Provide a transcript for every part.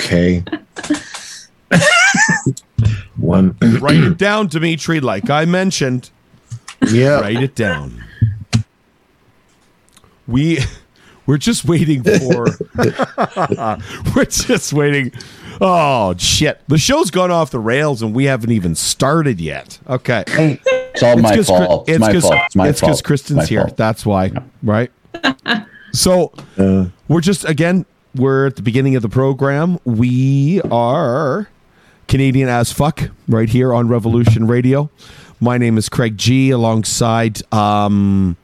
Okay. One. Write it down, Dimitri, like I mentioned. Yeah. Write it down. We we're just waiting for we're just waiting. Oh shit. The show's gone off the rails and we haven't even started yet. Okay. It's all my 'cause Chri- fault. It's my because fault. It's my it's fault. Kristen's My here. fault. That's why. Right? So uh. we're just again, we're at the beginning of the program. We are Canadian as fuck right here on Revolution Radio. My name is Craig G alongside um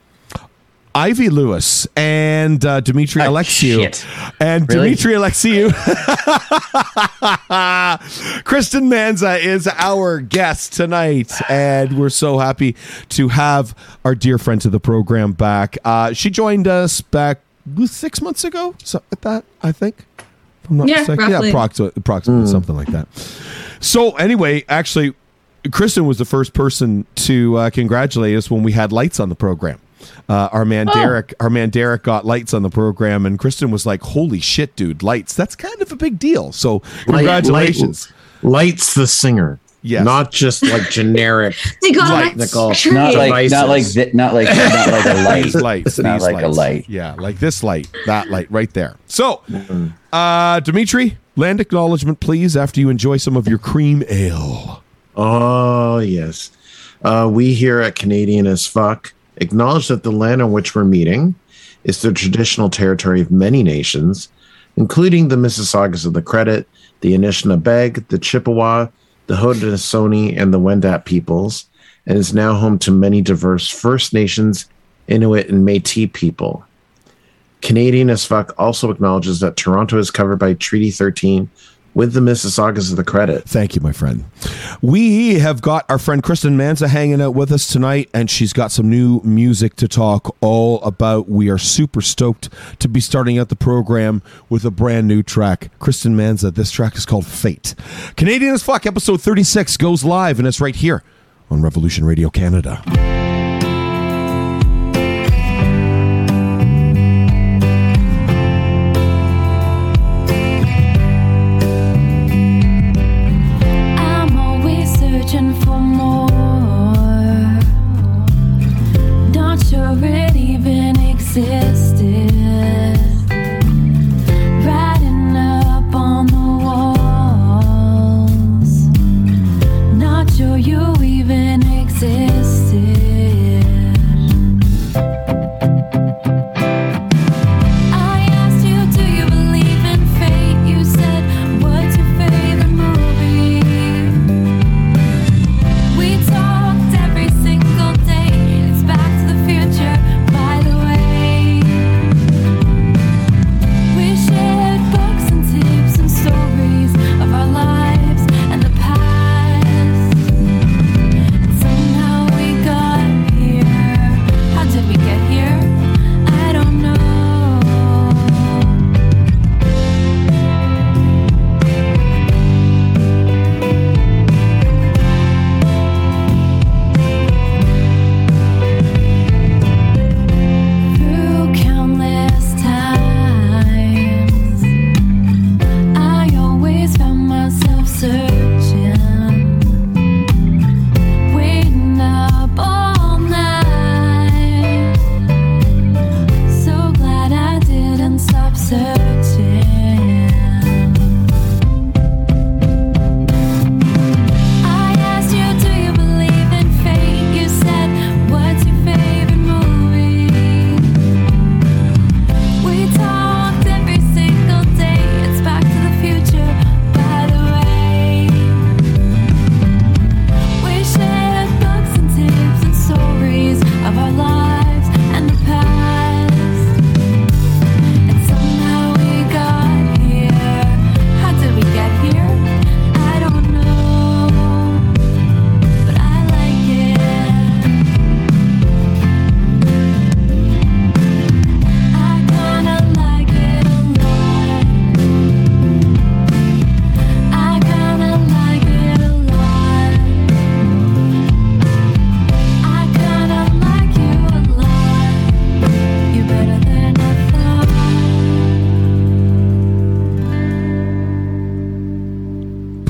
Ivy Lewis and uh, Dimitri Alexiou. shit. And Really? Dimitri Alexiou. Kristen Manza is our guest tonight, and we're so happy to have our dear friend to the program back. Uh, she joined us back six months ago, something like that, I think. If I'm not Yeah, mistaken. roughly. yeah, approximately, approximately something like that. So, anyway, actually, Kristen was the first person to uh, congratulate us when we had lights on the program. Uh, our man Derek, our man Derek got lights on the program, and Kristen was like, "Holy shit, dude! Lights! That's kind of a big deal." So, Light- congratulations! Lights the singer. Yes. Not just like generic. They got Lights. Nicole. Nicole. Not like not like Devices. not like not like a light. These lights, not these like a light. Yeah, like this light, that light right there. So, uh, Dimitri, land acknowledgement, please, after you enjoy some of your cream ale. Oh, yes. Uh, we here at Canadian as Fuck acknowledge that the land on which we're meeting is the traditional territory of many nations, including the Mississaugas of the Credit, the Anishinabeg, the Chippewa, the Haudenosaunee, and the Wendat peoples, and is now home to many diverse First Nations, Inuit, and Métis people. Canadian as Fuck also acknowledges that Toronto is covered by Treaty 13 with the Mississaugas of the Credit. Thank you, my friend. We have got our friend Kristen Manza hanging out with us tonight, and she's got some new music to talk all about. We are super stoked to be starting out the program with a brand new track. Kristen Manza, this track is called Fate. Canadian as Fuck, episode 36 goes live, and it's right here on Revolution Radio Canada.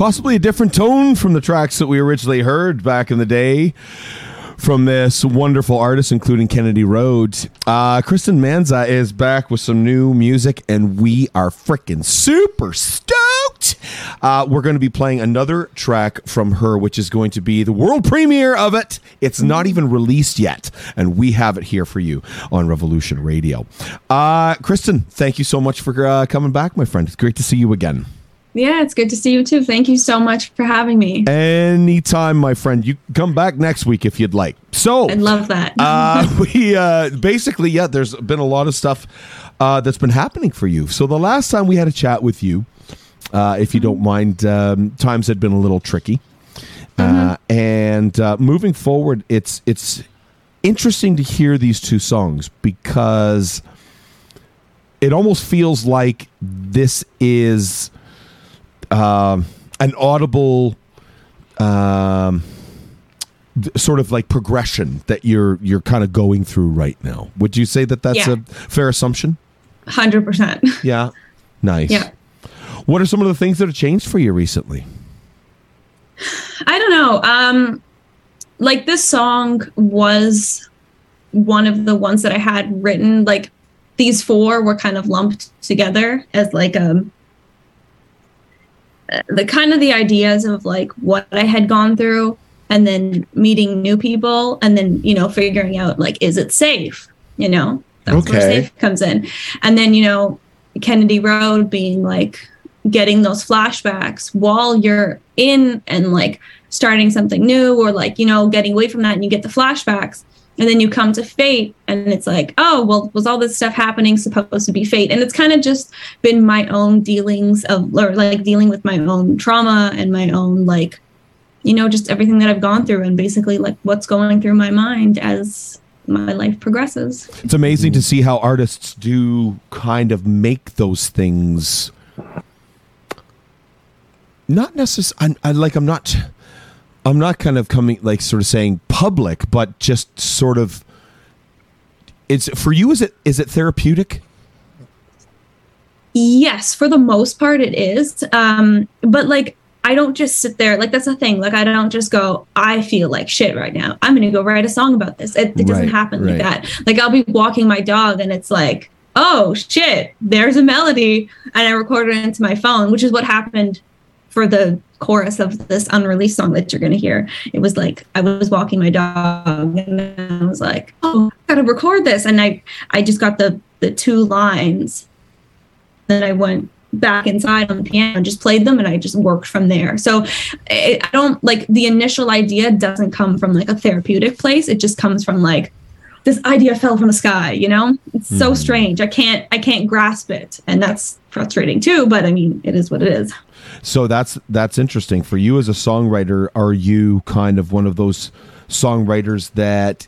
Possibly a different tone from the tracks that we originally heard back in the day from this wonderful artist, including Kennedy Rhodes. Uh, Kristen Manza is back with some new music, and we are freaking super stoked. Uh, we're going to be playing another track from her, which is going to be the world premiere of it. It's not even released yet, and we have it here for you on Revolution Radio. Uh, Kristen, thank you so much for uh, coming back, my friend. It's great to see you again. Yeah, it's good to see you too. Thank you so much for having me. Anytime, my friend. You come back next week if you'd like. So I love that. uh, we uh, basically, yeah, there's been a lot of stuff uh, that's been happening for you. So the last time we had a chat with you, uh, if you don't mind, um, times had been a little tricky, uh, and uh, moving forward, it's it's interesting to hear these two songs because it almost feels like this is um, an audible. Um, sort of like progression that you're you're kind of going through right now. Would you say that that's Yeah. a fair assumption? Hundred percent. Yeah. Nice. Yeah. What are some of the things that have changed for you recently? I don't know. Um, like this song was one of the ones that I had written. Like these four were kind of lumped together as like um uh, the kind of the ideas of like what I had gone through, and then meeting new people, and then you know figuring out like is it safe? You know, that's where safe comes in, and then you know Kennedy Road being like getting those flashbacks while you're in and like starting something new or like you know getting away from that and you get the flashbacks and then you come to fate and it's like oh well was all this stuff happening supposed to be fate? And it's kind of just been my own dealings of or like dealing with my own trauma and my own like you know just everything that i've gone through and basically like what's going through my mind as my life progresses. It's amazing to see how artists do kind of make those things. Not necessarily I, like I'm not I'm not kind of coming like sort of saying public but just sort of it's for you is it is it therapeutic? Yes, for the most part it is. Um, but like I don't just sit there like that's the thing. Like I don't just go, I feel like shit right now. I'm gonna go write a song about this. It, it doesn't Right, happen like that. Like I'll be walking my dog and it's like, oh shit, there's a melody. And I record it into my phone, which is what happened for the chorus of this unreleased song that you're gonna hear. It was like I was walking my dog and I was like, oh, I gotta record this. And I I just got the the two lines then I went back inside on the piano and just played them and I just worked from there. So it, I don't like the initial idea doesn't come from like a therapeutic place. It just comes from like this idea fell from the sky, you know? It's so mm-hmm. strange. I can't I can't grasp it. And that's frustrating too, but I mean, it is what it is. So that's that's interesting for you as a songwriter. Are you kind of one of those songwriters that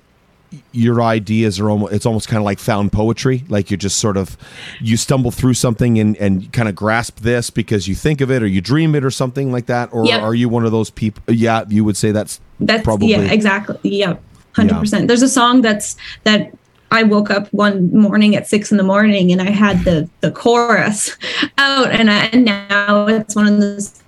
your ideas are almost it's almost kind of like found poetry like you just sort of you stumble through something and and kind of grasp this because you think of it or you dream it or something like that or Yep. are you one of those people yeah you would say that's That's probably yeah, exactly. yeah Hundred percent. There's a song that's that I woke up one morning at six in the morning and I had the the chorus out and, I, and now it's one of those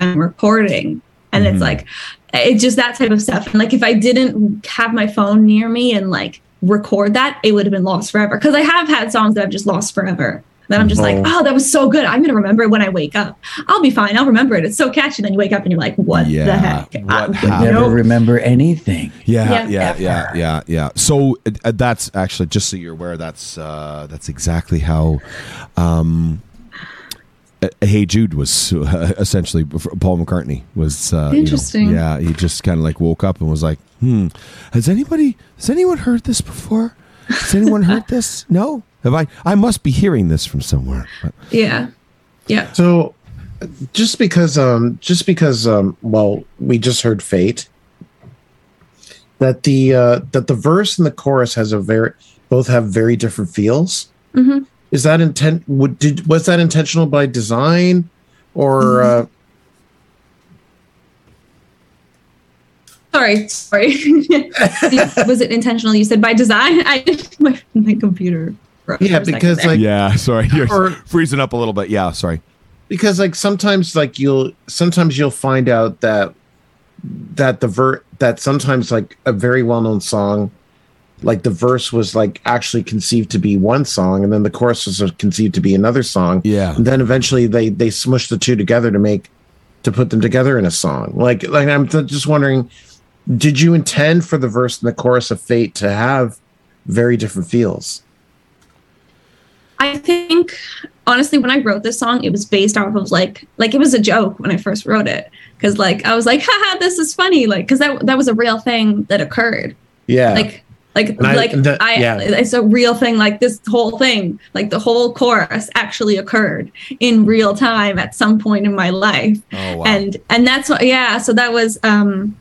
I'm recording and Mm-hmm. it's like it's just that type of stuff. And like if I didn't have my phone near me and like record that, it would have been lost forever. Because I have had songs that I've just lost forever. That I'm just like, Oh. oh, that was so good. I'm gonna remember it when I wake up. I'll be fine. I'll remember it. It's so catchy. Then you wake up and you're like, what Yeah, the heck? what I- happened? Never nope. remember anything. yeah Yeah. yeah yeah yeah yeah so uh, that's actually just so you're aware that's uh that's exactly how um uh, Hey Jude was uh, essentially Paul McCartney was uh, you know, Interesting. yeah, he just kind of like woke up and was like, "Hmm, has anybody has anyone heard this before? Has anyone heard this? No, have I? I must be hearing this from somewhere." Yeah. Yeah. So just because um just because um well we just heard fate that the uh that the verse and the chorus has a very both have very different feels. hmm Is that intent would did was that intentional by design or uh Sorry. Sorry. was it intentional? You said by design? I my, my computer. Broke Yeah, for a second because, like- yeah, sorry, you're Or- freezing up a little bit. Yeah, sorry. because like sometimes like you'll sometimes you'll find out that that the ver that sometimes like a very well-known song like the verse was like actually conceived to be one song and then the chorus was conceived to be another song Yeah. and then eventually they they smush the two together to make to put them together in a song like like i'm th- just wondering did you intend for the verse and the chorus of fate to have very different feels I think honestly, when I wrote this song, it was based off of like like it was a joke when I first wrote it because like I was like, haha, this is funny, like because that that was a real thing that occurred. yeah Like like And I- like and that- I yeah. it's a real thing. Like this whole thing, like the whole chorus actually occurred in real time at some point in my life Oh wow. and and that's what yeah so that was um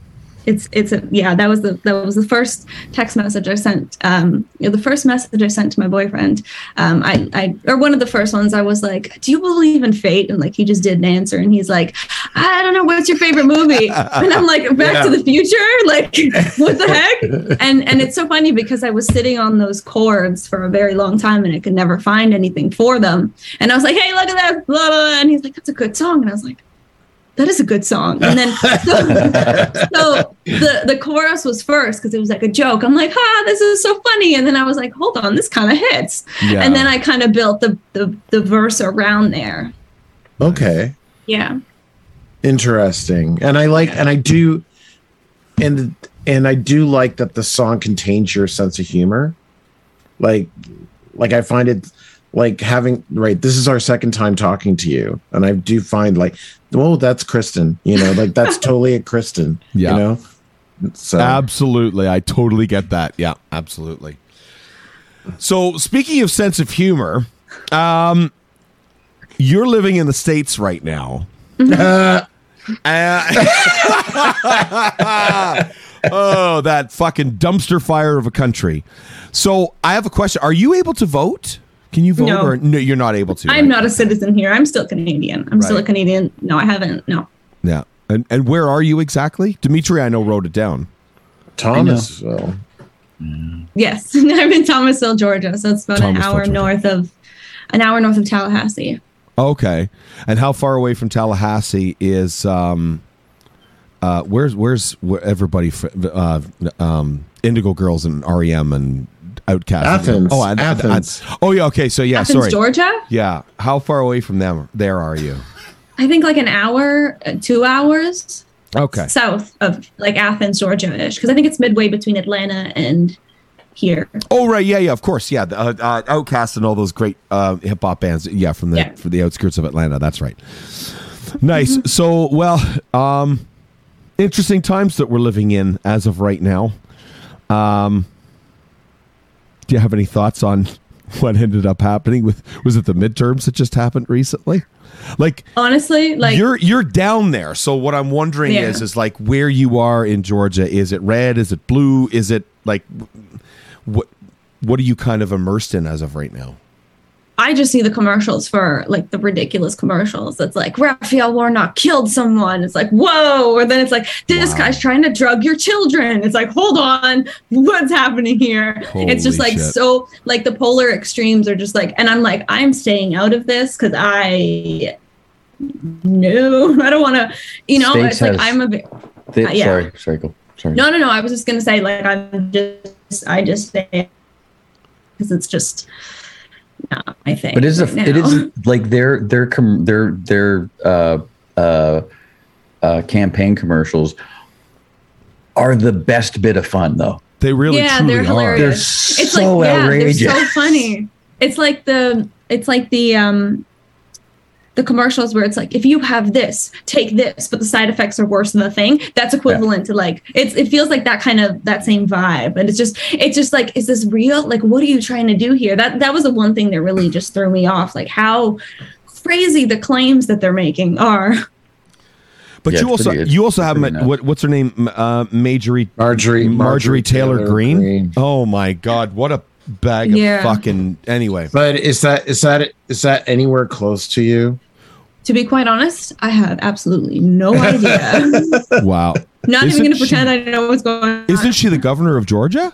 it's it's a yeah that was the that was the first text message i sent um you know, the first message i sent to my boyfriend. Um i i or one of the first ones i was like do you believe in fate? And like he just didn't answer. And he's like i don't know. What's your favorite movie? And i'm like back to the future? Like what the heck? And and it's so funny because i was sitting on those chords for a very long time and i could never find anything for them. And i was like hey look at that blah, blah, blah. and he's like that's a good song. And i was like that is a good song. And then so, so the the chorus was first because it was like a joke. I'm like, ah, this is so funny. And then I was like, hold on, this kind of hits. Yeah. And then I kind of built the, the the verse around there. okay Yeah. interesting and i like and i do and and i do like that the song contains your sense of humor like like i find it like having right this is our second time talking to you and i do find like oh that's kristen you know like that's totally a kristen Yeah. you know so Absolutely. I totally get that. Yeah, absolutely. So, speaking of sense of humor, um, you're living in the States right now. Uh, oh, that fucking dumpster fire of a country. So, I have a question. Are you able to vote? Can you vote No. or no, you're not able to? I'm right? not a citizen here. I'm still Canadian. I'm still a Canadian. No, I haven't. No. Yeah. And and where are you exactly? Dimitri, I know wrote it down. thomasville Yes. I'm in Thomasville, Georgia. So it's about an hour Georgia. north of an hour north of Tallahassee. Okay. And how far away from Tallahassee is um uh where's where's where everybody uh um Indigo Girls and REM and OutKast Athens. Oh, and- and- Athens. oh yeah, okay. So yeah, Athens, sorry. Georgia? Yeah. How far away from them there are you? I think like an hour, uh, two hours. Okay. south of like Athens, Georgia ish, because I think it's midway between Atlanta and here. Oh right, yeah, yeah, of course, yeah. The, uh, uh, OutKast and all those great uh, hip hop bands, yeah, from the Yeah. from the outskirts of Atlanta. That's right. Nice. So, well, um, interesting times that we're living in as of right now. Um, do you have any thoughts on what ended up happening with? Was it the midterms that just happened recently? Like, Honestly, like you're you're down there. So what I'm wondering Yeah. is is like where you are in Georgia. Is it red? Is it blue? Is it like what what are you kind of immersed in as of right now? I just see the commercials for like the ridiculous commercials. It's like Raphael Warnock killed someone. It's like whoa, or then it's like this Wow. guy's trying to drug your children. It's like hold on, what's happening here? it's just like shit. so like the polar extremes are just like, and I'm like I'm staying out of this because I no, I don't want to. You know, it's like I'm a bit. They- Uh, yeah. Sorry, sorry, go. Sorry. No, no, no. I was just gonna say, like, I'm just, I just say, because it's just not my thing. But it is a, right it now. like their their com, their their uh, uh, uh, campaign commercials are the best bit of fun though. They really Yeah, truly they're are. hilarious. They're It's so like, yeah, outrageous. they're so funny. It's like the, it's like the, um, the commercials where it's like, if you have this, take this, but the side effects are worse than the thing. That's equivalent to like, it's, it feels like that kind of that same vibe, and it's just, it's just like, is this real? Like, what are you trying to do here? That that was the one thing that really just threw me off, like how crazy the claims that they're making are. But Yeah, you also pretty- you also have pretty Ma- what what's her name? Uh, Marjorie Marjorie Marjorie Taylor, Green. Greene. Oh my God! What a bag Yeah. of fucking. Anyway, But is that is that is that anywhere close to you? To be quite honest, I have absolutely no idea. wow. Not Isn't even going to pretend I know what's going on. Isn't she the governor of Georgia?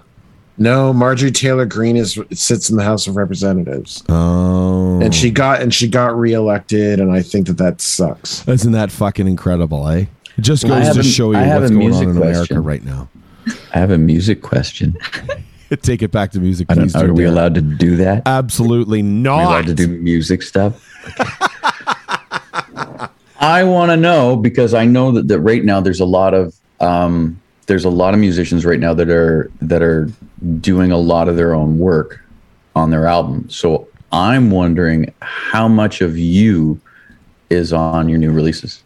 No, Marjorie Taylor Greene is sits in the House of Representatives, Oh, and she got and she got reelected, and I think that that sucks. isn't that fucking incredible, eh? It just goes to a- show you what's a going on music in America right now. I have a music question. Take it back to music. Please, are we allowed to do that? Absolutely not. Are we not. allowed to do music stuff? I want to know because I know that, that right now there's a lot of um, there's a lot of musicians right now that are that are doing a lot of their own work on their album. So I'm wondering how much of you is on your new releases.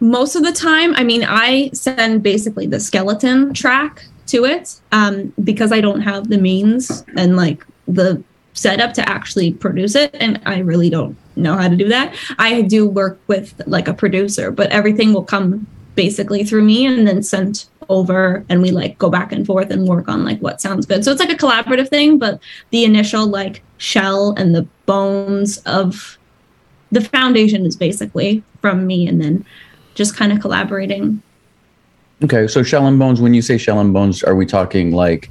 most of the time i mean i send basically the skeleton track to it um, because i don't have the means and like the setup to actually produce it and i really don't know how to do that i do work with like a producer but everything will come basically through me and then sent over and we like go back and forth and work on like what sounds good so it's like a collaborative thing but the initial like shell and the bones of the foundation is basically from me and then just kind of collaborating. Okay, so Shell and Bones. When you say Shell and Bones, are we talking like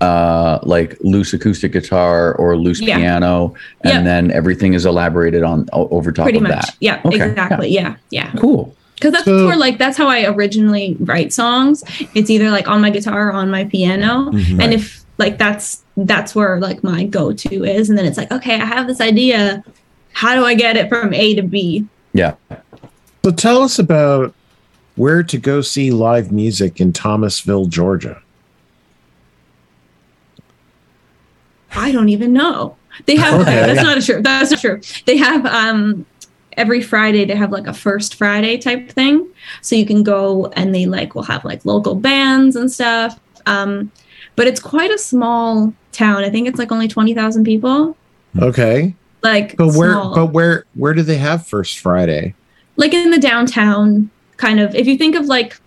uh like loose acoustic guitar or loose Yeah. piano, and Yeah. then everything is elaborated on over top Pretty of much. that? Yeah, Okay, exactly. Yeah, yeah. Cool. Because that's So- where like that's how I originally write songs. It's either like on my guitar or on my piano. Mhm. And if like that's that's where like my go-to is. And then it's like, okay, I have this idea. How do I get it from A to B? Yeah. So tell us about where to go see live music in Thomasville, Georgia. I don't even know. They have Okay. that's not true. That's not true. They have um every Friday they have like a first Friday type thing. So you can go and they like will have like local bands and stuff. Um but it's quite a small town. I think it's like only 20,000 people. Okay, Like but where small. but where where do they have First Friday? like in the downtown kind of if you think of like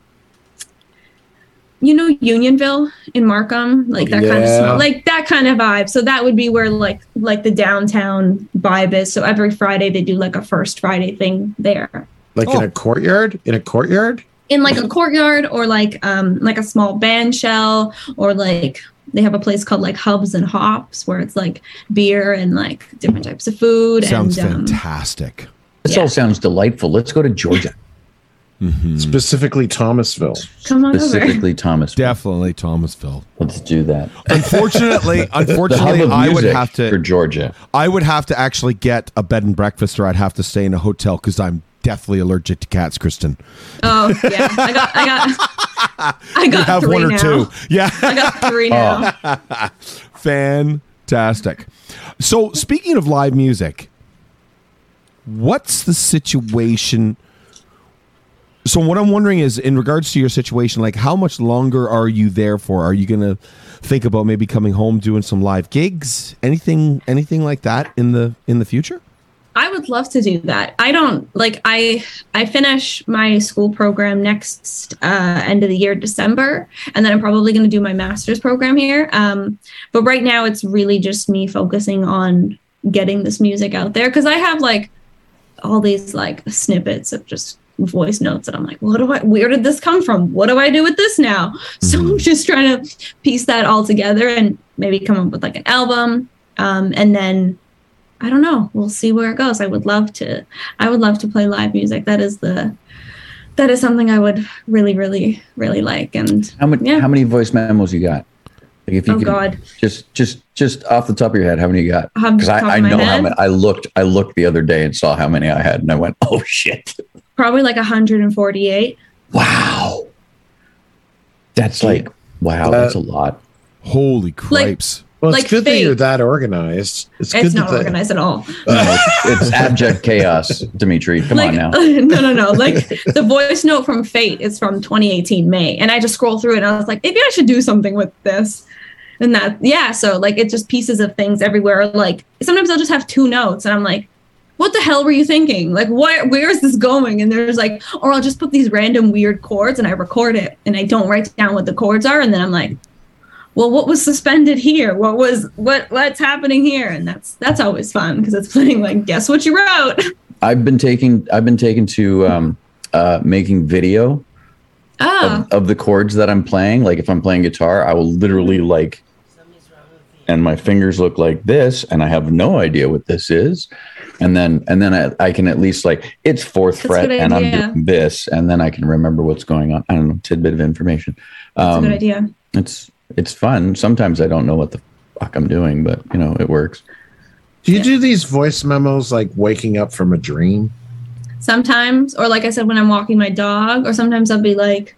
you know Unionville in Markham, like that kind of Yeah. like that kind of vibe. So that would be where like like the downtown vibe is. So every Friday they do like a first Friday thing there. Like Oh. in a courtyard? In a courtyard? In like a courtyard or like um like a small band shell or like they have a place called like Hubs and Hops where it's like beer and like different types of food Sounds and um, fantastic. This Yeah. all sounds delightful. Let's go to Georgia, Mhm. Specifically Thomasville. come on over. specifically Thomas. Definitely Thomasville. Let's do that. Unfortunately, unfortunately, I would music have for to. Georgia. I would have to actually get a bed and breakfast, or I'd have to stay in a hotel because I'm deathly allergic to cats, Kristen. Oh yeah, I got I got I You got have three one or now. two. Yeah. I got three now. Fantastic. So, speaking of live music, what's the situation? So, what I'm wondering is, in regards to your situation, like how much longer are you there for? Are you to think about maybe coming home, doing some live gigs, anything, anything like that in the in the future? I would love to do that. I don't like I I finish my school program next uh, end of the year, December, and then I'm probably going to do my master's program here. Um, but right now, it's really just me focusing on getting this music out there because I have like all these like snippets of just voice notes and I'm like, what do I where did this come from? What do I do with this now? So I'm just trying to piece that all together and maybe come up with like an album. Um, and then I don't know. We'll see where it goes. I would love to. I would love to play live music. That is the. That is something I would really, really, really like. And How many Yeah. how many voice memos you got? Like if you oh god, just just just off the top of your head, how many you got? Because I, I know how many. I looked I looked the other day and saw how many I had, and I went, oh shit, probably like 148. wow, that's like wow, Uh, that's a lot. Holy cripes! Well, it's Like good that you're that organized. It's, It's good not that organized at all. No, it's, it's abject chaos, Dimitri. Come like on now. no, no, no. Like the voice note from Fate is from 2018 May, and I just scrolled through it and I was like, maybe I should do something with this. And that, yeah. So like, it's just pieces of things everywhere. Like sometimes I'll just have two notes, and I'm like, what the hell were you thinking? Like, why, where is this going? And there's like, or I'll just put these random weird chords and I record it and I don't write down what the chords are. And then I'm like, well, what was suspended here? What was, what, what's happening here? And that's, that's always fun because it's playing like, guess what you wrote? I've been taking I've been taken to um, uh, making video Oh, of, of the chords that I'm playing. Like if I'm playing guitar, I will literally like, and my fingers look like this, and I have no idea what this is. And then, and then I, I can at least like it's fourth That's fret, and I'm doing this, and then I can remember what's going on. I don't know, tidbit of information. that's a Um, good idea. it's it's fun. Sometimes I don't know what the fuck I'm doing, but you know it works. Do you do these voice memos like waking up from a dream? Sometimes, or like I said, when I'm walking my dog, or sometimes I'll be like,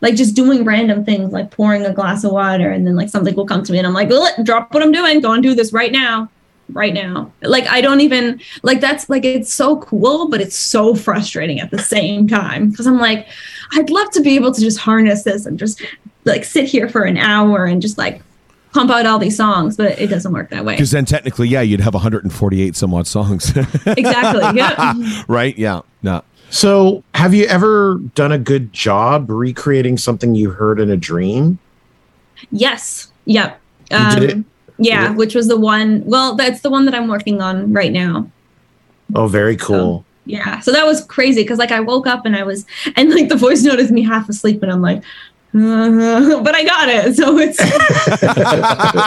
like just doing random things, like pouring a glass of water, and then like something will come to me, and I'm like, well, drop what I'm doing, go and do this right now, right now. Like I don't even like that's like it's so cool, but it's so frustrating at the same time because I'm like, I'd love to be able to just harness this and just like sit here for an hour and just like pump out all these songs, but it doesn't work that way. Because then technically, yeah, you'd have 148 some odd songs. Exactly. Yeah. right? Yeah. No. So, have you ever done a good job recreating something you heard in a dream? Yes. Yep. You did it? Um, Yeah, Really? which was the one. Well, that's the one that I'm working on right now. Oh, very cool. Yeah. So that was crazy because like I woke up and I was and like the voice note is me half asleep and I'm like, but I got it. So it's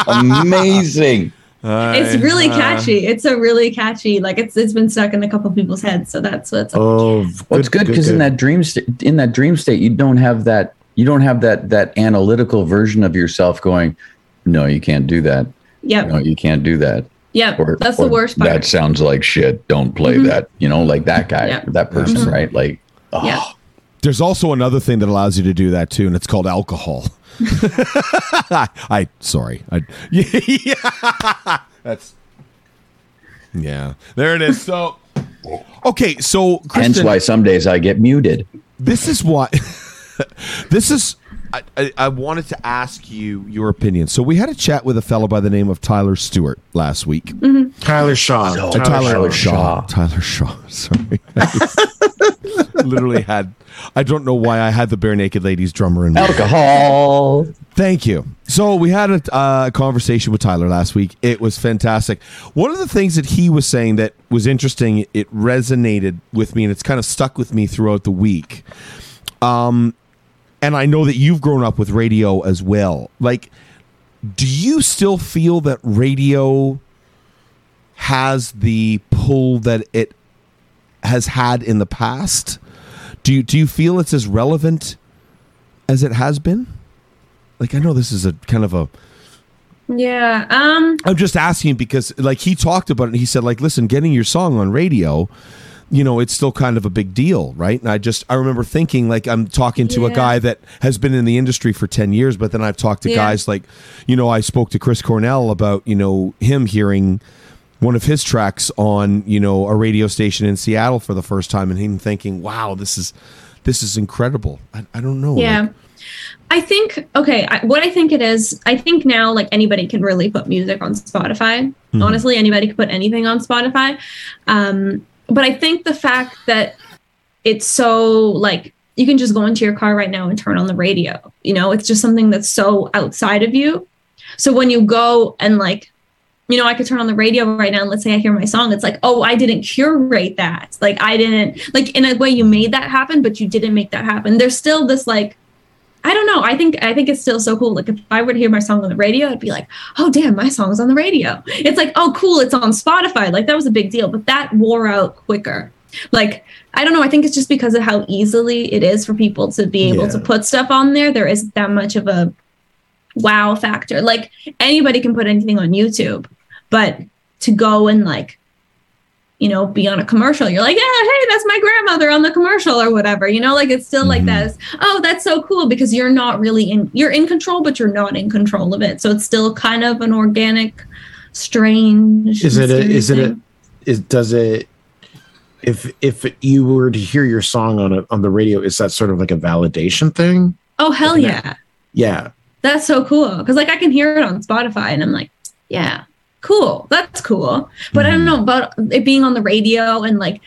Amazing. it's really Uh, catchy. It's a really catchy. Like it's it's been stuck in a couple people's heads. So that's what's Oh, Well, it's good because in that dream state, in that dream state, you don't have that. You don't have that that analytical version of yourself going. No, you can't do that. Yep. No, you can't do that. Yep. Or that's the worst part. That sounds like shit. Don't play Mhm. that. You know, like that guy, Yeah. that person, Mhm. right? Like, oh, Yeah. There's also another thing that allows you to do that too, and it's called alcohol. I sorry. I, yeah, that's yeah. There it is. So okay, so hence why some days I get muted. this is why this is I, I, I wanted to ask you your opinion. So we had a chat with a fellow by the name of Tyler Stewart last week. Tyler Shaw. So- Uh, Tyler, Tyler Shaw. Shaw. Tyler Shaw. Sorry. Literally had. I don't know why I had the Barenaked Ladies drummer in. me. Alcohol. Thank you. So we had a uh, conversation with Tyler last week. It was fantastic. One of the things that he was saying that was interesting, it resonated with me, and it's kind of stuck with me throughout the week. Um, and I know that you've grown up with radio as well. Like, do you still feel that radio has the pull that it has had in the past? Do you do you feel it's as relevant as it has been? Like I know this is a kind of a yeah. Um. I'm just asking because like he talked about it and he said like listen, getting your song on radio, you know, it's still kind of a big deal, right? And I just I remember thinking like I'm talking to a guy that has been in the industry for 10 years, but then I've talked to Yeah. guys like, you know, I spoke to Chris Cornell about, you know, him hearing one of his tracks on, you know, a radio station in Seattle for the first time and him thinking, "Wow, this is this is incredible." I, I don't know. Yeah. like- I think okay. I, what I think it is, I think now like anybody can really put music on Spotify. Mhm. Honestly, anybody can put anything on Spotify. Um, but I think the fact that it's so like you can just go into your car right now and turn on the radio. You know, it's just something that's so outside of you. So when you go and like, you know, I could turn on the radio right now and let's say I hear my song, it's like, oh, I didn't curate that. Like I didn't like in a way you made that happen, but you didn't make that happen. There's still this like I don't know. I think I think it's still so cool. Like if I were to hear my song on the radio, I'd be like, "Oh damn, my song's on the radio." It's like, "Oh cool, it's on Spotify." Like that was a big deal, but that wore out quicker. Like I don't know. I think it's just because of how easily it is for people to be able to put stuff on there. There isn't that much of a wow factor. Like anybody can put anything on YouTube, but to go and like you know, be on a commercial. You're like, yeah, hey, that's my grandmother on the commercial or whatever. You know, like it's still like Mhm. that. is, Oh, that's so cool because you're not really in. You're in control, but you're not in control of it. So it's still kind of an organic, strange. Is it a, is it a, is does it if if you were to hear your song on a, on the radio is that sort of like a validation thing? Oh hell yeah, Yeah. that's so cool. Because like I can hear it on Spotify, and I'm like, yeah, cool. That's cool. But I don't know about it being on the radio and like.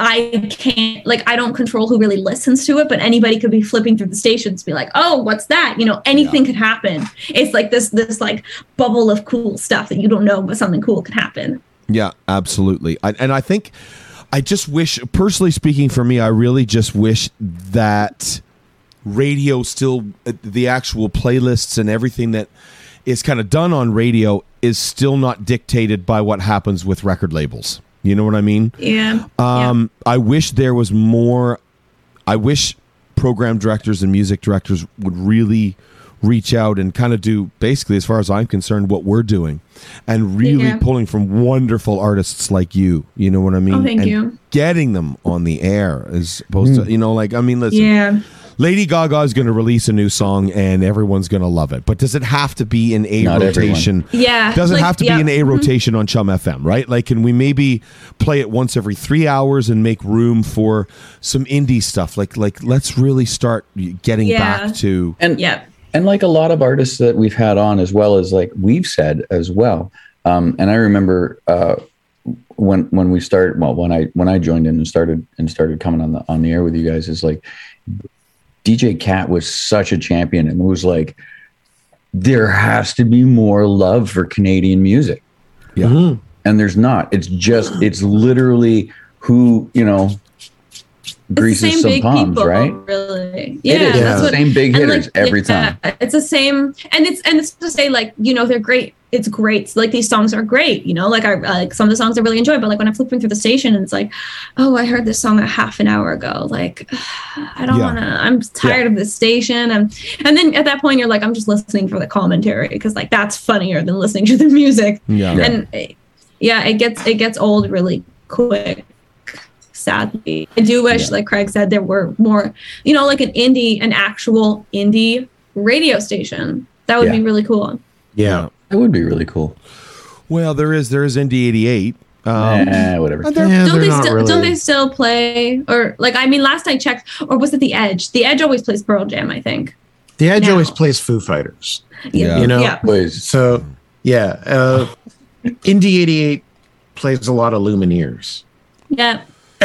I can't like I don't control who really listens to it, but anybody could be flipping through the stations, be like, "Oh, what's that?" You know, anything could happen. It's like this this like bubble of cool stuff that you don't know, but something cool can happen. Yeah, absolutely. I, and I think I just wish, personally speaking, for me, I really just wish that radio still uh, the actual playlists and everything that is kind of done on radio is still not dictated by what happens with record labels. You know what I mean? Yeah. Um, I wish there was more. I wish program directors and music directors would really reach out and kind of do basically, as far as I'm concerned, what we're doing, and really Yeah. pulling from wonderful artists like you. You know what I mean? Oh, thank And you. Getting them on the air as opposed to you know, like I mean, listen. Yeah. Lady Gaga is going to release a new song and everyone's going to love it. But does it have to be in a Not everyone. rotation? Yeah, Does it like, have to yeah. be in a Mhm. rotation on Chum FM, right? Like, can we maybe play it once every three hours and make room for some indie stuff? Like, like let's really start getting Yeah. back to. And yeah. and like a lot of artists that we've had on as well as like we've said as well um, and i remember uh, when when we started well when i when i joined in and started and started coming on the on the air with you guys is like dj cat was such a champion and was like there has to be more love for canadian music Yeah. Mhm. and there's not it's just it's literally who you know greases same some big palms people, right really. it Yeah, is Yeah. what. same big hitters like, every yeah, time It's the same, and it's and it's to say like you know they're great. It's great. Like these songs are great. You know, like I like some of the songs I really enjoy. But like when I'm flipping through the station and it's like, oh, I heard this song a half an hour ago. Like, I don't Yeah. want to. I'm tired of this station. And and then at that point you're like, I'm just listening for the commentary because like that's funnier than listening to the music. Yeah. And yeah, it gets it gets old really quick. Sadly, I do wish, like Craig said, there were more. You know, like an indie, an actual indie radio station. That would Yeah. be really cool. Yeah. that would be really cool Well, there is there is Indie 88. Um, eh, whatever they're- Yeah, don't they're they not still really. don't they still play or like I mean last I checked or was it the Edge? The Edge always plays Pearl Jam, I think. the Edge No. always plays Foo Fighters. Yeah. You know? Yeah. So, yeah. Uh, Indie 88 plays a lot of Lumineers. Yeah.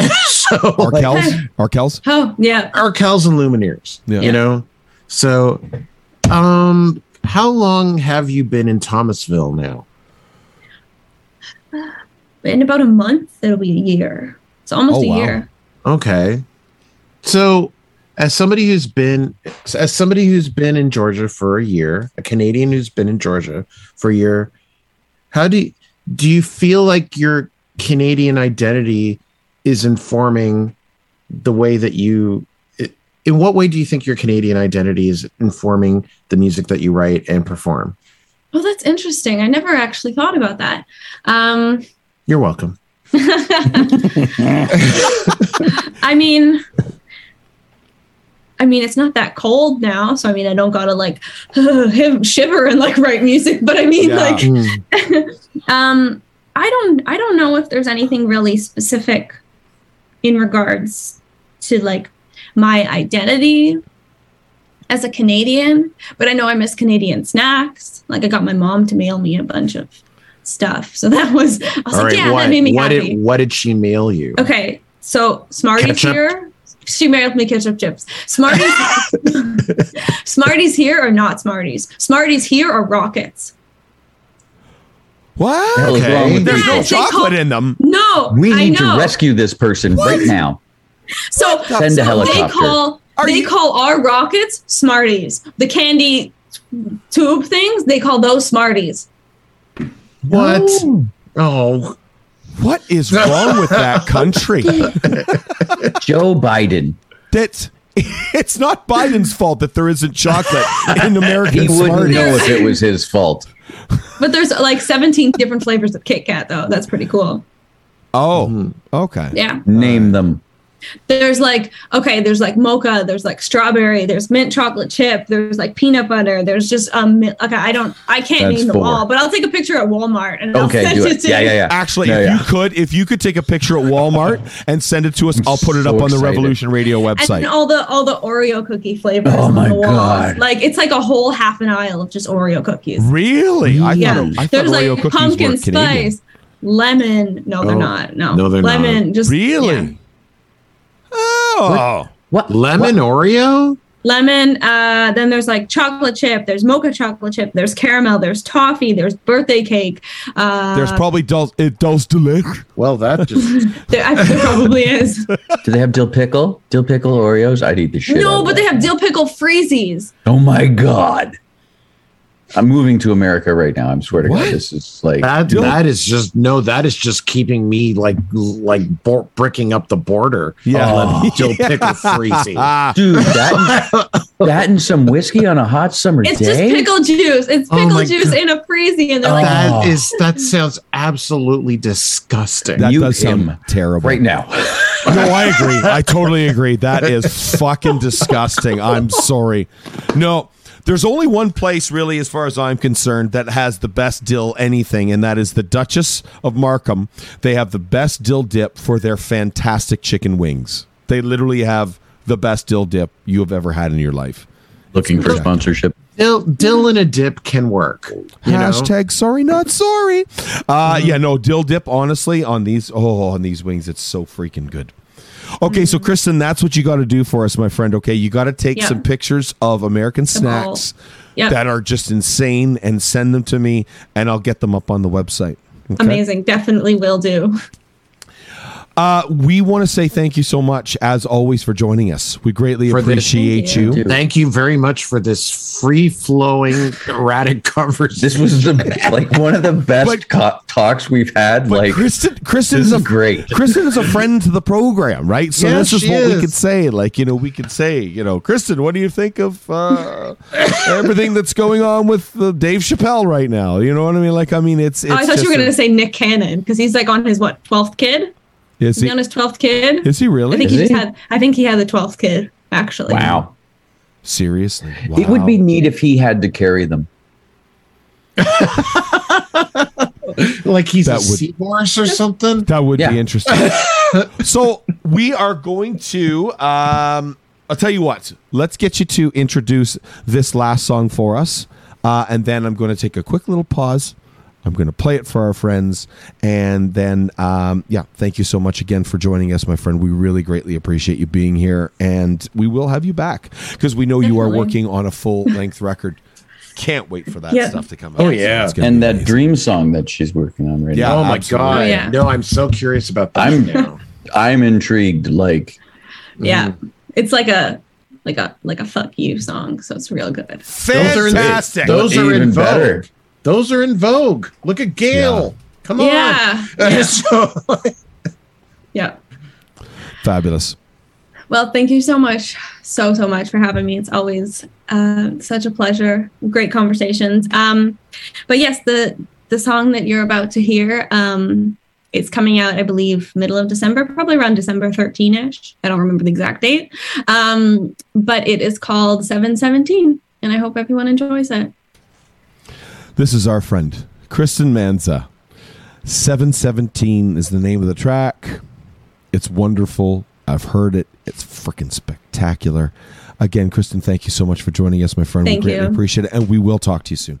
so, Arkells? Arkells? Oh, yeah. Arkells and Lumineers. Yeah. You know? So, um, how long have you been in Thomasville now? In about a month, it'll be a year. It's almost Oh, a wow. year. Okay. So, as somebody who's been as somebody who's been in Georgia for a year, a Canadian who's been in Georgia for a year, how do you, do you feel like your Canadian identity is informing the way that you in what way do you think your Canadian identity is informing the music that you write and perform? Oh, that's interesting. I never actually thought about that. Um You're welcome. I mean, I mean, it's not that cold now, so I mean, I don't gotta like shiver and like write music. But I mean, Yeah. like, Mm, um, I don't, I don't know if there's anything really specific in regards to like my identity as a Canadian. But I know I miss Canadian snacks. Like, I got my mom to mail me a bunch of stuff, so that was. I was All like, right, yeah, what, that made me what happy. did what did she mail you? Okay, so Smarties Ketchup? here. She mailed me ketchup chips. Smarties, Smarties here or not Smarties? Smarties here or rockets? What? hell is Okay. wrong with There's these no Yes, chocolate call- in them. No, We I need to rescue this person right now. So, Send so a helicopter. they call Are they you- call our rockets Smarties. The candy tube things they call those Smarties. What? Oh, What is wrong with that country? Joe Biden. That it's not Biden's fault that there isn't chocolate in American He wouldn't Smarties. know if it was his fault. But there's like 17 different flavors of Kit Kat though. That's pretty cool. Oh, mm-hmm. okay. Yeah. Name them. There's like okay there's like mocha there's like strawberry there's mint chocolate chip there's like peanut butter there's just um mi- okay i don't i can't That's name them four. all but i'll take a picture at walmart and I'll send it it. to Yeah, you. yeah, yeah. Actually, No, if yeah. you could, if you could take a picture at Walmart and send it to us, I'll put it so up on the. Revolution Radio website. and all the all the oreo cookie flavors Oh on my the walls. God. like it's like a whole half an aisle of just oreo cookies really? I yeah thought, I thought there's Oreo like cookies pumpkin were Canadian. spice lemon no they're Oh, not no no, they're not. lemon just Really? yeah. Oh, What? lemon Oreo? lemon. Uh, then there's like chocolate chip. There's mocha chocolate chip. There's caramel. There's toffee. There's birthday cake. Uh, There's probably dulce, it dulce de leche. Well, that just there, I- there probably is. Do they have dill pickle? Dill pickle Oreos? I'd eat the shit. out no, of but that. they have dill pickle freezies. Oh my god! I'm moving to America right now. I'm swear to What? God, this is like that that is just no. That is just keeping me like like bo- bricking up the border. Yeah. of dill pickle freezing. Ah, dude. That that and some whiskey on a hot summer It's day. just pickle juice. It's Oh pickle my juice God. in a freezy, and they're like, That Oh. that sounds absolutely disgusting. that Mute does sound terrible. right now. No, I agree. I totally agree. That is fucking disgusting. I'm sorry. No, there's only one place, really, as far as I'm concerned, that has the best dill anything, and that is the Duchess of Markham. They have the best dill dip for their fantastic chicken wings. They literally have the best dill dip you have ever had in your life. Looking for sponsorship. dill, dill in a dip can work. You know? Hashtag sorry, not sorry. Uh, yeah, no, dill dip, honestly, on these, oh, on these wings, it's so freaking good. Okay, so hmm. Kristen, that's what you got to do for us, my friend. Okay, you got to take Yeah. some pictures of American snacks Yep. that are just insane and send them to me, and I'll get them up on the website. Okay? amazing. Definitely will do. Uh, we want to say thank you so much, as always, for joining us. We greatly For appreciate Thank you. you. Thank you very much for this free flowing, erratic conversation. This was the like one of the best But- co- talks we've had. But like Kristen, Kristen is is a great. Kristen is a friend to the program, right? So Yeah, this is she what we is. could say. Like, you know, we could say, you know, Kristen, what do you think of uh, everything that's going on with uh, Dave Chappelle right now? You know what I mean? Like, I mean, it's. it's oh, I thought you were going to say Nick Cannon because he's like on his what twelfth kid? Is Is he he? on his twelfth kid? Is he really? I think Is he just he? had. I think he had the twelfth kid actually. wow. Seriously, It would be neat if he had to carry them. like he's That a would- seahorse or something. That would Yeah. be interesting. so we are going to. Um, I'll tell you what. Let's get you to introduce this last song for us, uh, and then I'm going to take a quick little pause. I'm going to play it for our friends, and then um, yeah, thank you so much again for joining us, my friend. We really greatly appreciate you being here, and we will have you back because we know you are working on a full length record. Can't wait for that Yeah. stuff to come out. Oh, yeah. It's gonna And that amazing. dream song that she's working on right Yeah. now. oh my absolutely. god! Oh, yeah. No, I'm so curious about that I'm- now. I'm intrigued. Like Yeah, it's like a like a like a fuck you song, so it's real good. Those are in- fantastic. Those are in Even vogue. better. Those are in vogue. Look at Gail. Come on. Yeah, yeah, so, yeah. Fabulous. Well, thank you so much, so so much for having me. It's always uh, such a pleasure. Great conversations. Um, but yes, the the song that you're about to hear, um, it's coming out, I believe, middle of December, probably around December 13ish. I don't remember the exact date. Um, but it is called 717, and I hope everyone enjoys it. This is our friend, Kristen Manza. 717 is the name of the track. It's wonderful. I've heard it. It's freaking spectacular. Again, Kristen, thank you so much for joining us, my friend. Thank we greatly you. appreciate it. And we will talk to you soon.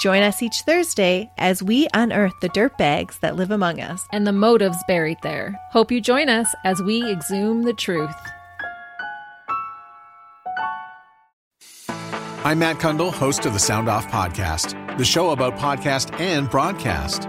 Join us each Thursday as we unearth the dirtbags that live among us. and the motives buried there. Hope you join us as we exhume the truth. I'm Matt Cundill, host of the Sound Off Podcast, the show about podcast and broadcast.